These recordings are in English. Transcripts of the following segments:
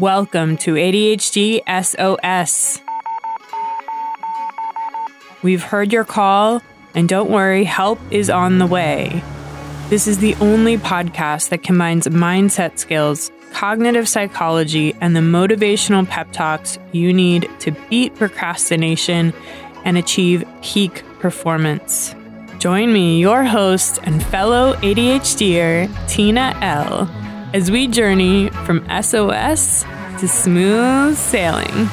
Welcome to ADHD SOS. We've heard your call, and don't worry, help is on the way. This is the only podcast that combines mindset skills, cognitive psychology, and the motivational pep talks you need to beat procrastination and achieve peak performance. Join me, your host and fellow ADHDer, Tina L as we journey from SOS to smooth sailing.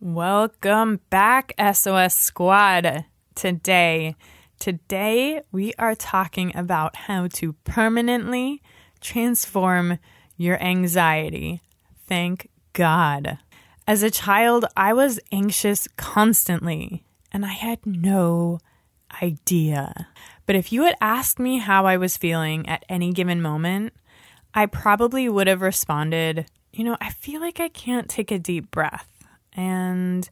Welcome back, SOS Squad. Today, today we are talking about how to permanently transform your anxiety. Thank God. As a child, I was anxious constantly and I had no idea. But if you had asked me how I was feeling at any given moment, I probably would have responded, you know, I feel like I can't take a deep breath. And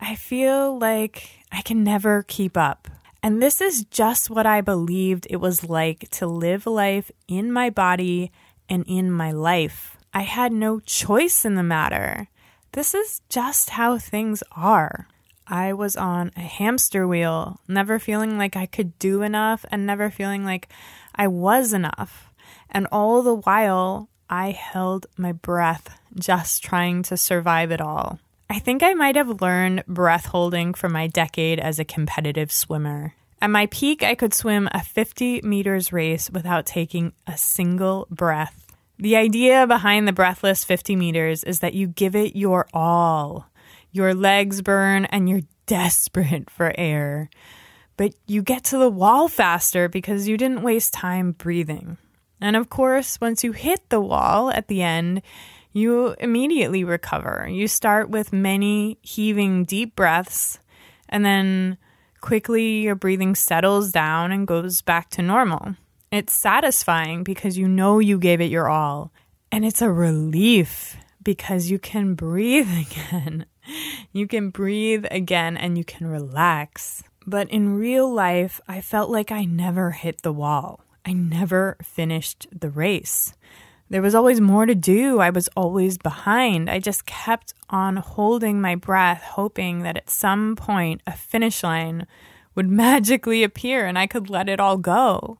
I feel like I can never keep up. And this is just what I believed it was like to live life in my body and in my life. I had no choice in the matter. This is just how things are. I was on a hamster wheel, never feeling like I could do enough and never feeling like I was enough. And all the while, I held my breath, just trying to survive it all. I think I might have learned breath holding from my decade as a competitive swimmer. At my peak, I could swim a 50 meters race without taking a single breath. The idea behind the breathless 50 meters is that you give it your all your legs burn, and you're desperate for air. But you get to the wall faster because you didn't waste time breathing. And of course, once you hit the wall at the end, you immediately recover. You start with many heaving deep breaths, and then quickly your breathing settles down and goes back to normal. It's satisfying because you know you gave it your all, and it's a relief because you can breathe again. You can breathe again and you can relax. But in real life, I felt like I never hit the wall. I never finished the race. There was always more to do. I was always behind. I just kept on holding my breath, hoping that at some point a finish line would magically appear and I could let it all go.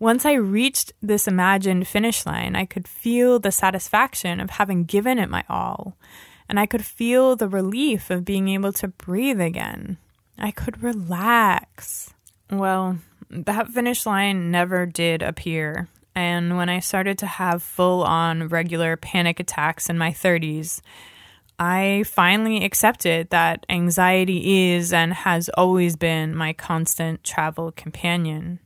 Once I reached this imagined finish line, I could feel the satisfaction of having given it my all and I could feel the relief of being able to breathe again. I could relax. Well, that finish line never did appear. And when I started to have full on regular panic attacks in my 30s, I finally accepted that anxiety is and has always been my constant travel companion.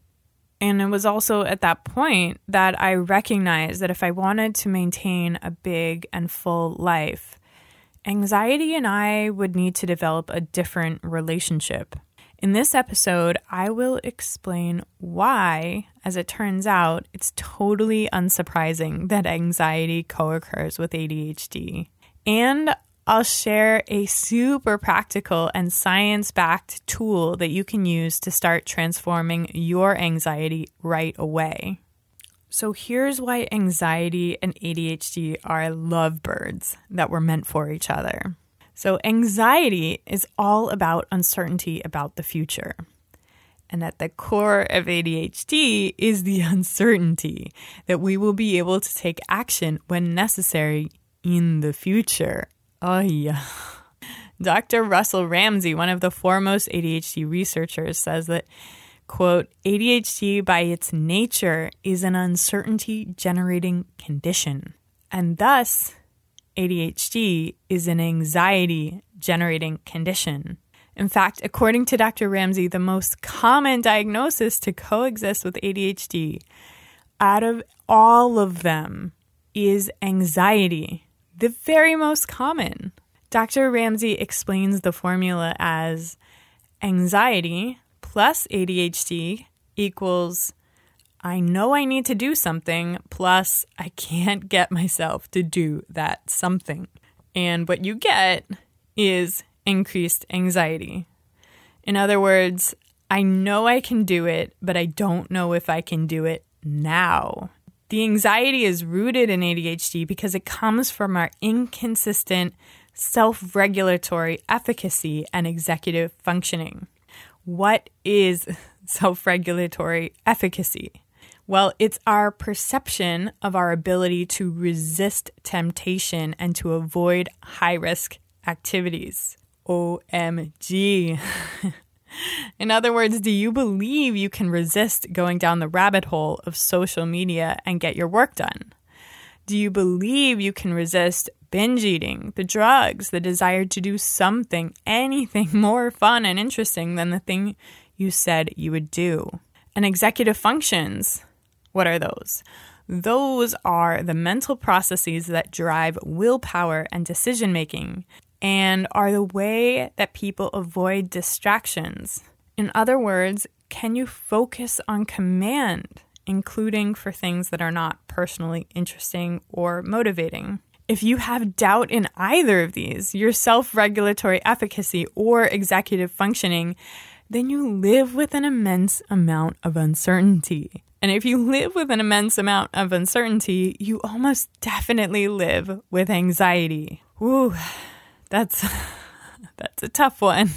And it was also at that point that I recognized that if I wanted to maintain a big and full life, anxiety and I would need to develop a different relationship. In this episode, I will explain why, as it turns out, it's totally unsurprising that anxiety co occurs with ADHD. And I'll share a super practical and science backed tool that you can use to start transforming your anxiety right away. So here's why anxiety and ADHD are lovebirds that were meant for each other. So, anxiety is all about uncertainty about the future. And at the core of ADHD is the uncertainty that we will be able to take action when necessary in the future. Oh, yeah. Dr. Russell Ramsay, one of the foremost ADHD researchers, says that Quote, ADHD by its nature is an uncertainty generating condition, and thus ADHD is an anxiety generating condition. In fact, according to Dr. Ramsay, the most common diagnosis to coexist with ADHD out of all of them is anxiety, the very most common. Dr. Ramsay explains the formula as anxiety plus ADHD equals I know I need to do something, plus I can't get myself to do that something. And what you get is increased anxiety. In other words, I know I can do it, but I don't know if I can do it now. The anxiety is rooted in ADHD because it comes from our inconsistent self regulatory efficacy and executive functioning. What is self regulatory efficacy? Well, it's our perception of our ability to resist temptation and to avoid high risk activities. OMG. In other words, do you believe you can resist going down the rabbit hole of social media and get your work done? Do you believe you can resist binge eating, the drugs, the desire to do something, anything more fun and interesting than the thing you said you would do? And executive functions, what are those? Those are the mental processes that drive willpower and decision making and are the way that people avoid distractions. In other words, can you focus on command, including for things that are not personally interesting or motivating? If you have doubt in either of these, your self regulatory efficacy or executive functioning, then you live with an immense amount of uncertainty. And if you live with an immense amount of uncertainty, you almost definitely live with anxiety. Woo, that's that's a tough one.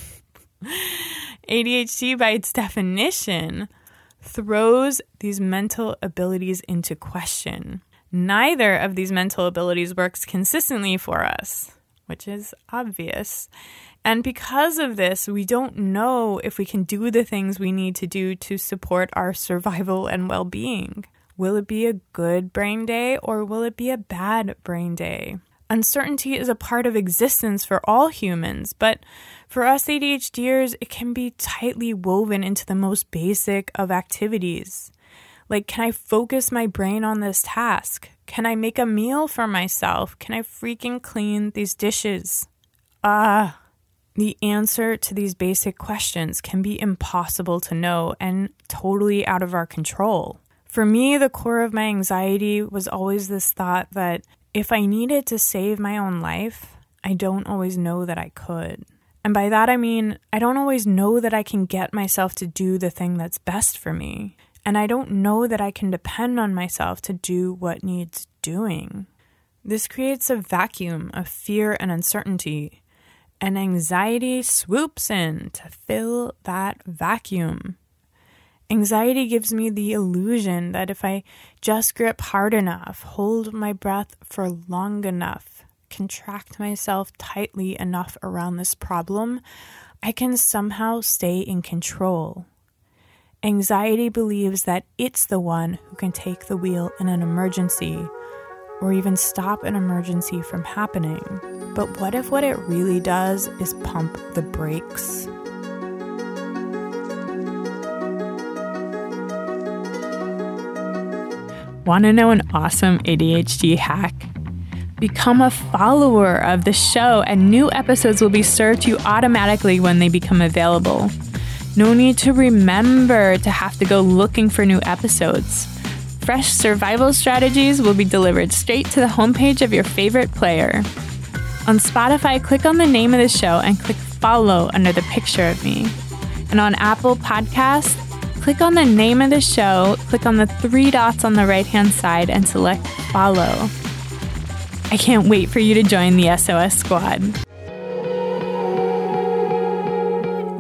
ADHD by its definition throws these mental abilities into question. Neither of these mental abilities works consistently for us, which is obvious. And because of this, we don't know if we can do the things we need to do to support our survival and well being. Will it be a good brain day or will it be a bad brain day? Uncertainty is a part of existence for all humans, but for us ADHDers, it can be tightly woven into the most basic of activities. Like, can I focus my brain on this task? Can I make a meal for myself? Can I freaking clean these dishes? Ah, uh, the answer to these basic questions can be impossible to know and totally out of our control. For me, the core of my anxiety was always this thought that if I needed to save my own life, I don't always know that I could. And by that I mean, I don't always know that I can get myself to do the thing that's best for me. And I don't know that I can depend on myself to do what needs doing. This creates a vacuum of fear and uncertainty and anxiety swoops in to fill that vacuum. Anxiety gives me the illusion that if I just grip hard enough, hold my breath for long enough, contract myself tightly enough around this problem, I can somehow stay in control. Anxiety believes that it's the one who can take the wheel in an emergency or even stop an emergency from happening. But what if what it really does is pump the brakes? Want to know an awesome ADHD hack? Become a follower of the show, and new episodes will be served to you automatically when they become available. No need to remember to have to go looking for new episodes. Fresh survival strategies will be delivered straight to the homepage of your favorite player. On Spotify, click on the name of the show and click follow under the picture of me. And on Apple Podcasts, click on the name of the show, click on the three dots on the right hand side, and select follow. I can't wait for you to join the SOS squad.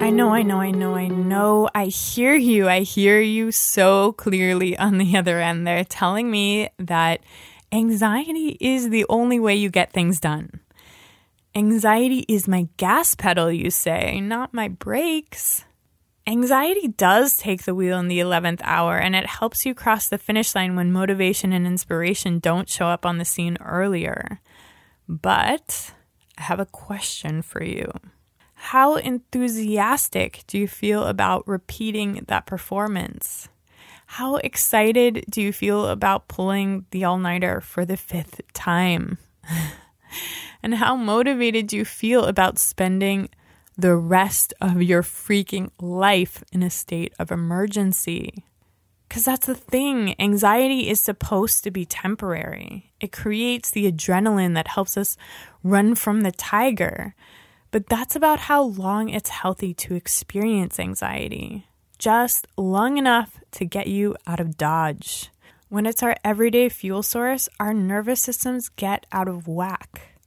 I know, I know, I know, I know. I hear you. I hear you so clearly on the other end there telling me that anxiety is the only way you get things done. Anxiety is my gas pedal, you say, not my brakes. Anxiety does take the wheel in the 11th hour and it helps you cross the finish line when motivation and inspiration don't show up on the scene earlier. But I have a question for you. How enthusiastic do you feel about repeating that performance? How excited do you feel about pulling the all nighter for the fifth time? and how motivated do you feel about spending the rest of your freaking life in a state of emergency? Because that's the thing. Anxiety is supposed to be temporary. It creates the adrenaline that helps us run from the tiger. But that's about how long it's healthy to experience anxiety. just long enough to get you out of dodge. When it's our everyday fuel source, our nervous systems get out of whack.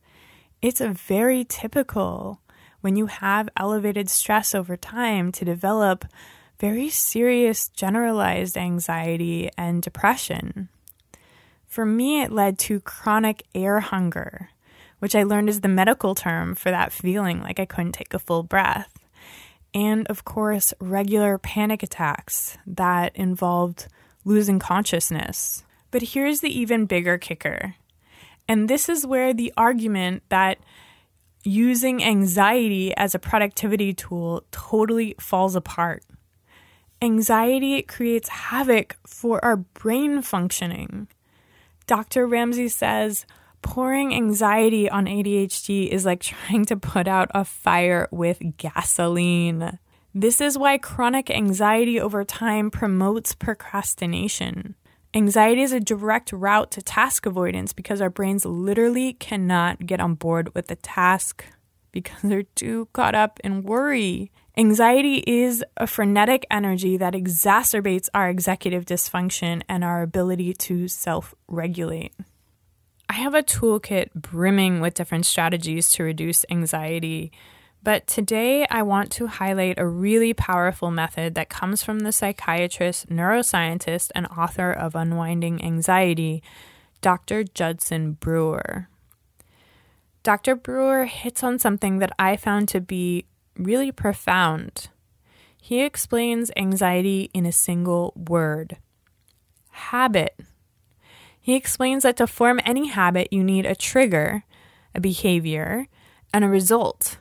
It's very typical when you have elevated stress over time to develop very serious generalized anxiety and depression. For me, it led to chronic air hunger, which I learned is the medical term for that feeling like I couldn't take a full breath. And of course, regular panic attacks that involved losing consciousness. But here's the even bigger kicker. And this is where the argument that using anxiety as a productivity tool totally falls apart. Anxiety creates havoc for our brain functioning. Dr. Ramsay says pouring anxiety on ADHD is like trying to put out a fire with gasoline. This is why chronic anxiety over time promotes procrastination. Anxiety is a direct route to task avoidance because our brains literally cannot get on board with the task because they're too caught up in worry. Anxiety is a frenetic energy that exacerbates our executive dysfunction and our ability to self regulate. I have a toolkit brimming with different strategies to reduce anxiety, but today I want to highlight a really powerful method that comes from the psychiatrist, neuroscientist, and author of Unwinding Anxiety, Dr. Judson Brewer. Dr. Brewer hits on something that I found to be really profound. He explains anxiety in a single word habit. He explains that to form any habit, you need a trigger, a behavior, and a result.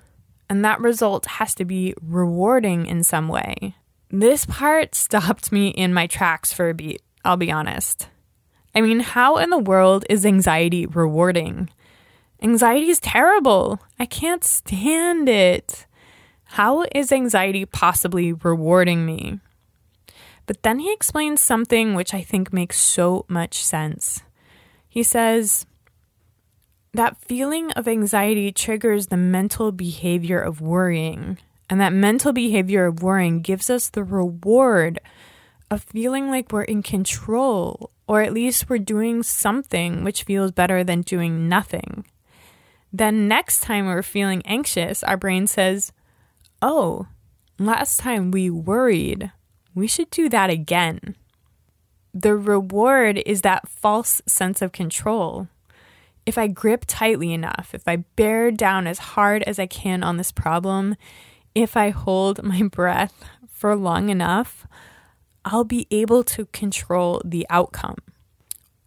And that result has to be rewarding in some way. This part stopped me in my tracks for a beat, I'll be honest. I mean, how in the world is anxiety rewarding? Anxiety is terrible. I can't stand it. How is anxiety possibly rewarding me? But then he explains something which I think makes so much sense. He says, that feeling of anxiety triggers the mental behavior of worrying. And that mental behavior of worrying gives us the reward of feeling like we're in control, or at least we're doing something which feels better than doing nothing. Then, next time we're feeling anxious, our brain says, oh, last time we worried, we should do that again. The reward is that false sense of control. If I grip tightly enough, if I bear down as hard as I can on this problem, if I hold my breath for long enough, I'll be able to control the outcome.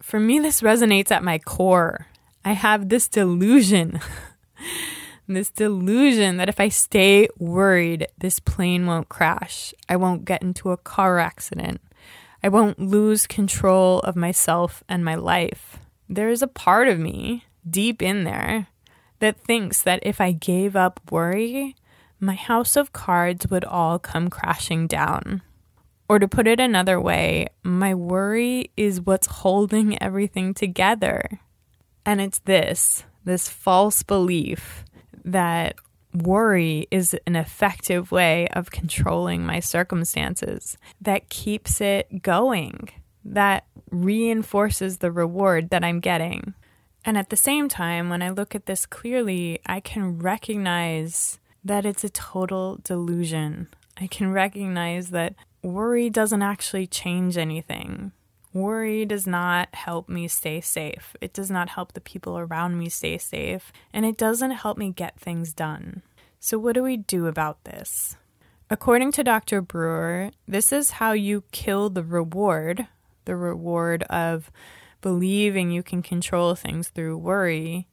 For me, this resonates at my core. I have this delusion this delusion that if I stay worried, this plane won't crash. I won't get into a car accident. I won't lose control of myself and my life. There is a part of me deep in there that thinks that if I gave up worry, my house of cards would all come crashing down. Or to put it another way, my worry is what's holding everything together. And it's this this false belief that worry is an effective way of controlling my circumstances that keeps it going, that reinforces the reward that I'm getting. And at the same time, when I look at this clearly, I can recognize that it's a total delusion. I can recognize that worry doesn't actually change anything. Worry does not help me stay safe. It does not help the people around me stay safe, and it doesn't help me get things done. So, what do we do about this? According to Dr. Brewer, this is how you kill the reward, the reward of believing you can control things through worry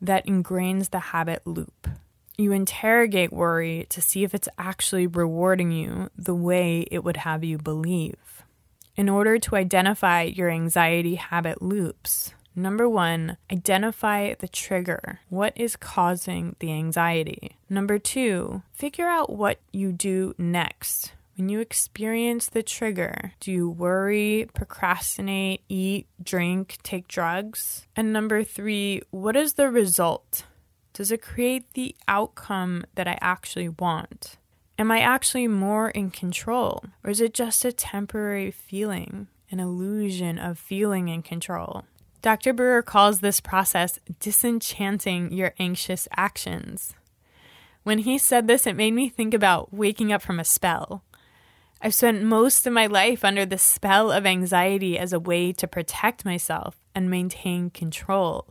that ingrains the habit loop. You interrogate worry to see if it's actually rewarding you the way it would have you believe in order to identify your anxiety habit loops. Number one, identify the trigger. What is causing the anxiety? Number two, figure out what you do next. When you experience the trigger, do you worry, procrastinate, eat, drink, take drugs? And number three, what is the result? Does it create the outcome that I actually want? Am I actually more in control? Or is it just a temporary feeling, an illusion of feeling in control? Dr. Brewer calls this process disenchanting your anxious actions. When he said this, it made me think about waking up from a spell. I've spent most of my life under the spell of anxiety as a way to protect myself and maintain control.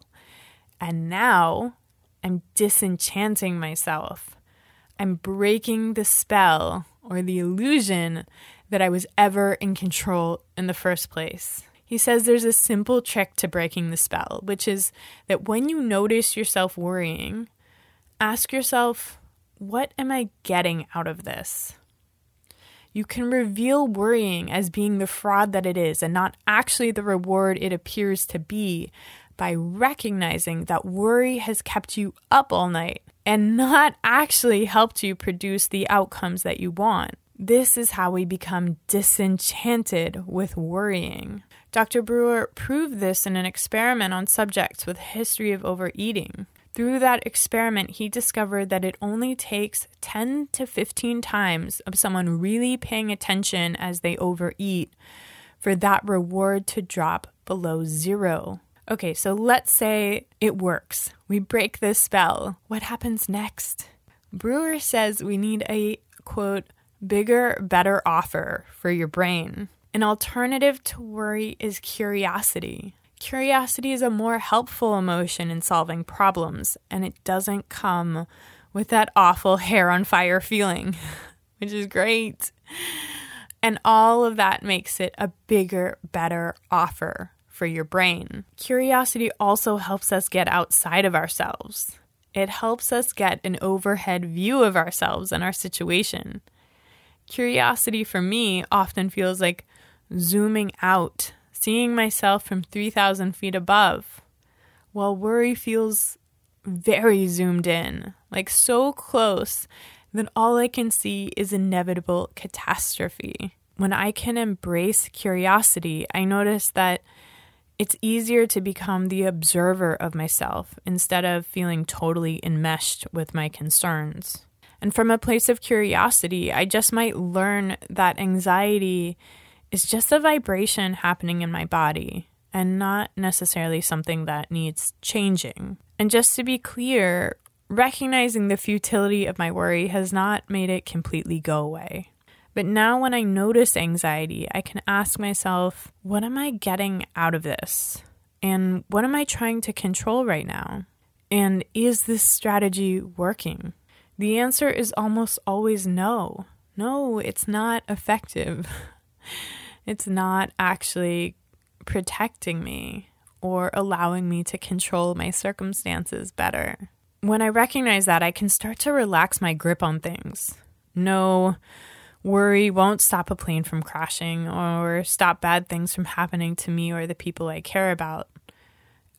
And now I'm disenchanting myself. I'm breaking the spell or the illusion that I was ever in control in the first place. He says there's a simple trick to breaking the spell, which is that when you notice yourself worrying, ask yourself, what am I getting out of this? You can reveal worrying as being the fraud that it is and not actually the reward it appears to be by recognizing that worry has kept you up all night and not actually helped you produce the outcomes that you want. This is how we become disenchanted with worrying. Dr. Brewer proved this in an experiment on subjects with history of overeating. Through that experiment, he discovered that it only takes 10 to 15 times of someone really paying attention as they overeat for that reward to drop below zero. Okay, so let's say it works. We break this spell. What happens next? Brewer says we need a quote, bigger, better offer for your brain. An alternative to worry is curiosity. Curiosity is a more helpful emotion in solving problems, and it doesn't come with that awful hair on fire feeling, which is great. And all of that makes it a bigger, better offer for your brain. Curiosity also helps us get outside of ourselves. It helps us get an overhead view of ourselves and our situation. Curiosity for me often feels like zooming out seeing myself from 3,000 feet above, while worry feels very zoomed in, like so close that all I can see is inevitable catastrophe. When I can embrace curiosity, I notice that it's easier to become the observer of myself instead of feeling totally enmeshed with my concerns. And from a place of curiosity, I just might learn that anxiety is just a vibration happening in my body and not necessarily something that needs changing. And just to be clear, recognizing the futility of my worry has not made it completely go away. But now, when I notice anxiety, I can ask myself, what am I getting out of this? And what am I trying to control right now? And is this strategy working? The answer is almost always no. No, it's not effective. It's not actually protecting me or allowing me to control my circumstances better. When I recognize that, I can start to relax my grip on things. No worry won't stop a plane from crashing or stop bad things from happening to me or the people I care about.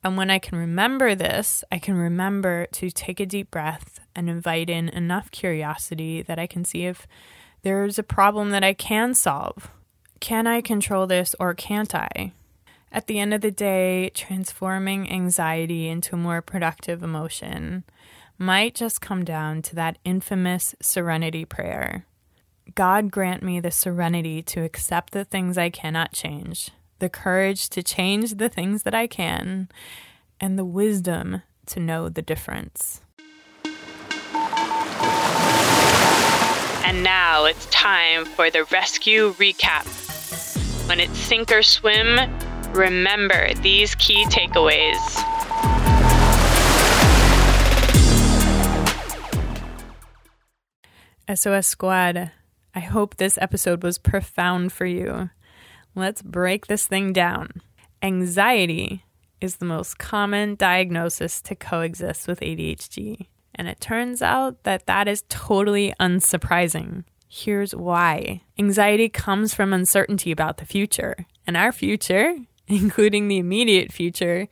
And when I can remember this, I can remember to take a deep breath and invite in enough curiosity that I can see if there's a problem that I can solve can I control this or can't I? At the end of the day, transforming anxiety into a more productive emotion might just come down to that infamous serenity prayer. God grant me the serenity to accept the things I cannot change, the courage to change the things that I can, and the wisdom to know the difference. And now it's time for the rescue recap. When it's sink or swim, remember these key takeaways. SOS Squad, I hope this episode was profound for you. Let's break this thing down. Anxiety is the most common diagnosis to coexist with ADHD. And it turns out that that is totally unsurprising. Here's why anxiety comes from uncertainty about the future, and our future, including the immediate future,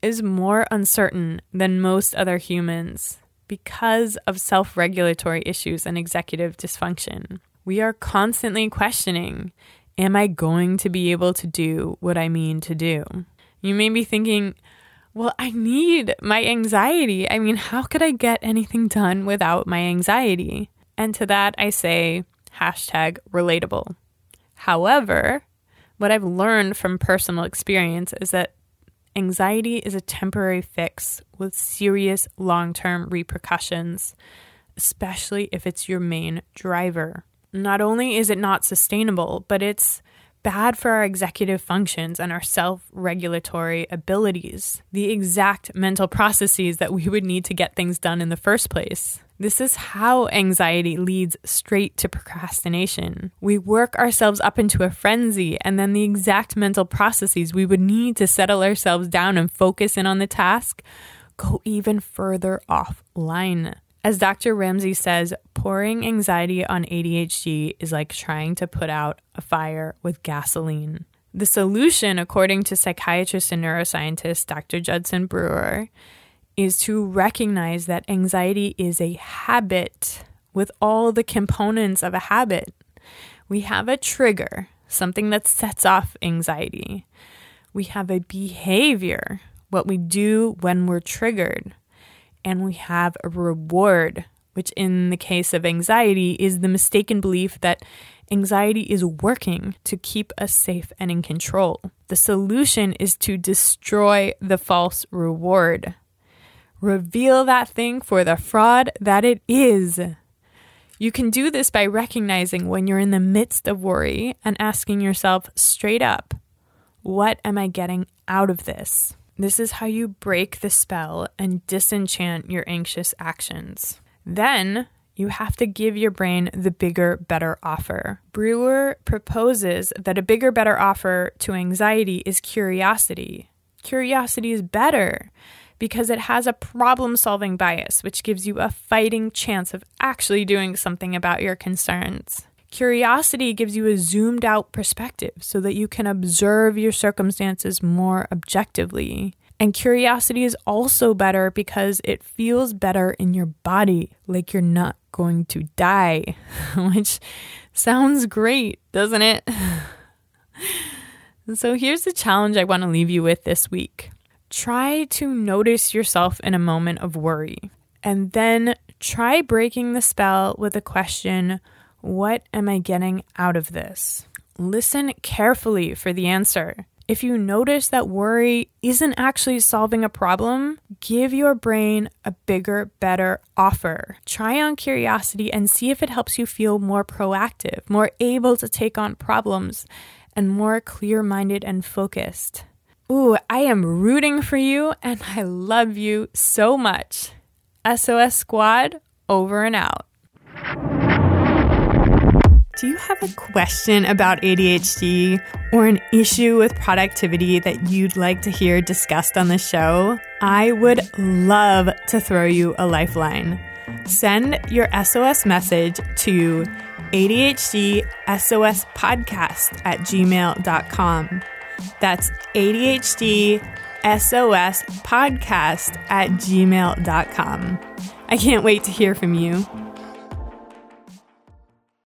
is more uncertain than most other humans because of self regulatory issues and executive dysfunction. We are constantly questioning Am I going to be able to do what I mean to do? You may be thinking, well, I need my anxiety. I mean, how could I get anything done without my anxiety? And to that, I say hashtag relatable. However, what I've learned from personal experience is that anxiety is a temporary fix with serious long term repercussions, especially if it's your main driver. Not only is it not sustainable, but it's bad for our executive functions and our self regulatory abilities, the exact mental processes that we would need to get things done in the first place. This is how anxiety leads straight to procrastination. We work ourselves up into a frenzy, and then the exact mental processes we would need to settle ourselves down and focus in on the task go even further offline. As Dr. Ramsay says, pouring anxiety on ADHD is like trying to put out a fire with gasoline. The solution, according to psychiatrist and neuroscientist Dr. Judson Brewer, is to recognize that anxiety is a habit with all the components of a habit. We have a trigger, something that sets off anxiety. We have a behavior, what we do when we're triggered and we have a reward, which in the case of anxiety is the mistaken belief that anxiety is working to keep us safe and in control. The solution is to destroy the false reward. Reveal that thing for the fraud that it is. You can do this by recognizing when you're in the midst of worry and asking yourself straight up, What am I getting out of this? This is how you break the spell and disenchant your anxious actions. Then you have to give your brain the bigger, better offer. Brewer proposes that a bigger, better offer to anxiety is curiosity. Curiosity is better because it has a problem solving bias, which gives you a fighting chance of actually doing something about your concerns. Curiosity gives you a zoomed out perspective so that you can observe your circumstances more objectively. And curiosity is also better because it feels better in your body, like you're not going to die, which sounds great, doesn't it? so here's the challenge I want to leave you with this week try to notice yourself in a moment of worry, and then try breaking the spell with a question what am I getting out of this? Listen carefully for the answer. If you notice that worry isn't actually solving a problem, give your brain a bigger, better offer. Try on curiosity and see if it helps you feel more proactive, more able to take on problems, and more clear minded and focused. Ooh, I am rooting for you and I love you so much. SOS Squad, over and out. Do you have a question about ADHD or an issue with productivity that you'd like to hear discussed on the show? I would love to throw you a lifeline. Send your SOS message to ADHD SOS podcast at gmail.com. That's ADHD SOS podcast at gmail.com. I can't wait to hear from you.